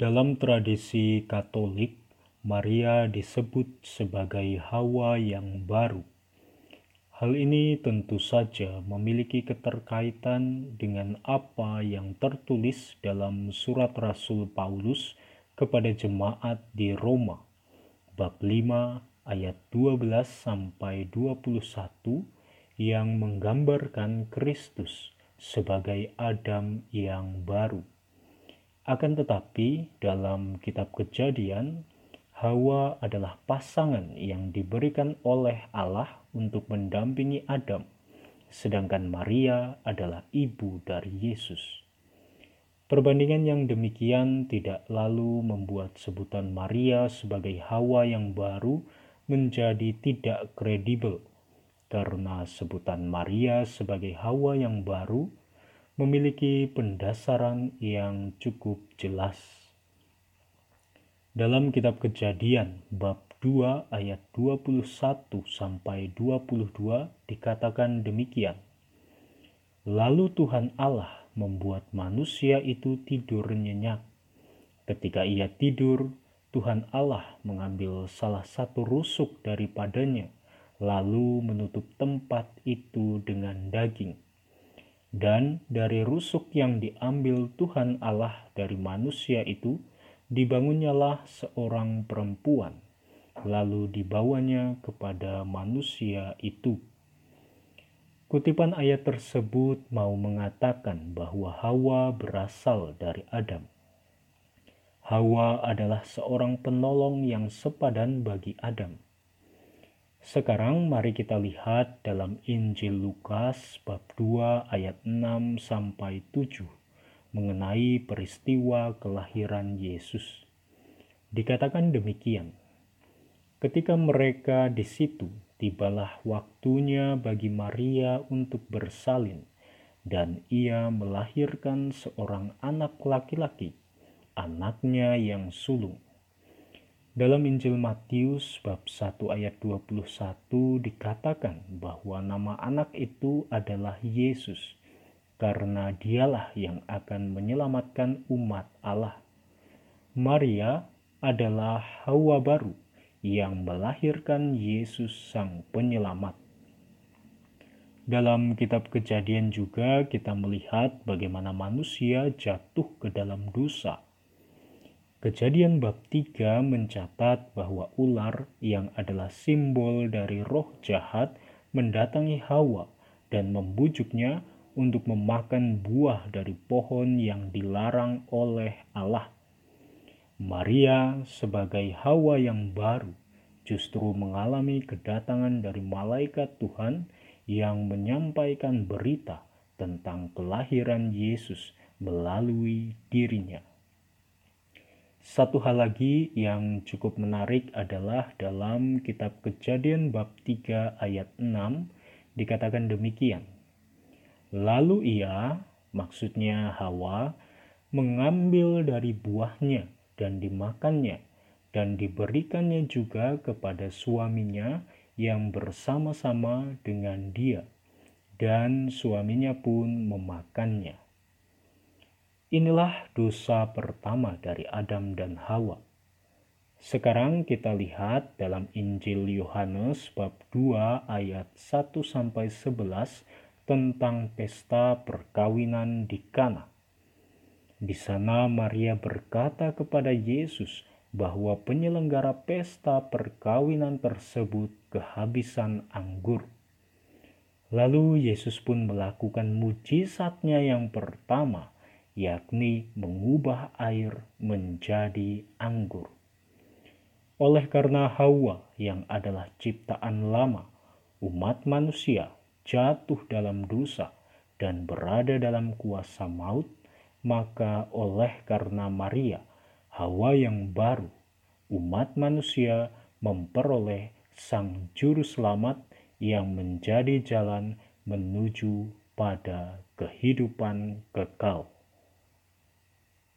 Dalam tradisi Katolik, Maria disebut sebagai Hawa yang baru. Hal ini tentu saja memiliki keterkaitan dengan apa yang tertulis dalam surat Rasul Paulus kepada jemaat di Roma, bab 5 ayat 12 sampai 21 yang menggambarkan Kristus sebagai Adam yang baru. Akan tetapi, dalam Kitab Kejadian, Hawa adalah pasangan yang diberikan oleh Allah untuk mendampingi Adam, sedangkan Maria adalah ibu dari Yesus. Perbandingan yang demikian tidak lalu membuat sebutan Maria sebagai Hawa yang baru menjadi tidak kredibel, karena sebutan Maria sebagai Hawa yang baru memiliki pendasaran yang cukup jelas. Dalam kitab Kejadian bab 2 ayat 21 sampai 22 dikatakan demikian. Lalu Tuhan Allah membuat manusia itu tidur nyenyak. Ketika ia tidur, Tuhan Allah mengambil salah satu rusuk daripadanya, lalu menutup tempat itu dengan daging. Dan dari rusuk yang diambil Tuhan Allah dari manusia itu, dibangunnyalah seorang perempuan, lalu dibawanya kepada manusia itu. Kutipan ayat tersebut mau mengatakan bahwa Hawa berasal dari Adam. Hawa adalah seorang penolong yang sepadan bagi Adam. Sekarang mari kita lihat dalam Injil Lukas bab 2 ayat 6 sampai 7 mengenai peristiwa kelahiran Yesus. Dikatakan demikian, ketika mereka di situ, tibalah waktunya bagi Maria untuk bersalin, dan ia melahirkan seorang anak laki-laki, anaknya yang sulung. Dalam Injil Matius bab 1 ayat 21 dikatakan bahwa nama anak itu adalah Yesus karena dialah yang akan menyelamatkan umat Allah. Maria adalah Hawa baru yang melahirkan Yesus Sang Penyelamat. Dalam kitab Kejadian juga kita melihat bagaimana manusia jatuh ke dalam dosa. Kejadian bab 3 mencatat bahwa ular yang adalah simbol dari roh jahat mendatangi Hawa dan membujuknya untuk memakan buah dari pohon yang dilarang oleh Allah. Maria sebagai Hawa yang baru justru mengalami kedatangan dari malaikat Tuhan yang menyampaikan berita tentang kelahiran Yesus melalui dirinya. Satu hal lagi yang cukup menarik adalah dalam kitab Kejadian bab 3 ayat 6 dikatakan demikian. Lalu ia, maksudnya Hawa, mengambil dari buahnya dan dimakannya, dan diberikannya juga kepada suaminya yang bersama-sama dengan dia, dan suaminya pun memakannya. Inilah dosa pertama dari Adam dan Hawa. Sekarang kita lihat dalam Injil Yohanes bab 2 ayat 1 sampai 11 tentang pesta perkawinan di Kana. Di sana Maria berkata kepada Yesus bahwa penyelenggara pesta perkawinan tersebut kehabisan anggur. Lalu Yesus pun melakukan mujizatnya yang pertama, yakni mengubah air menjadi anggur. Oleh karena Hawa yang adalah ciptaan lama, umat manusia jatuh dalam dosa dan berada dalam kuasa maut, maka oleh karena Maria, Hawa yang baru, umat manusia memperoleh Sang Juru Selamat yang menjadi jalan menuju pada kehidupan kekal.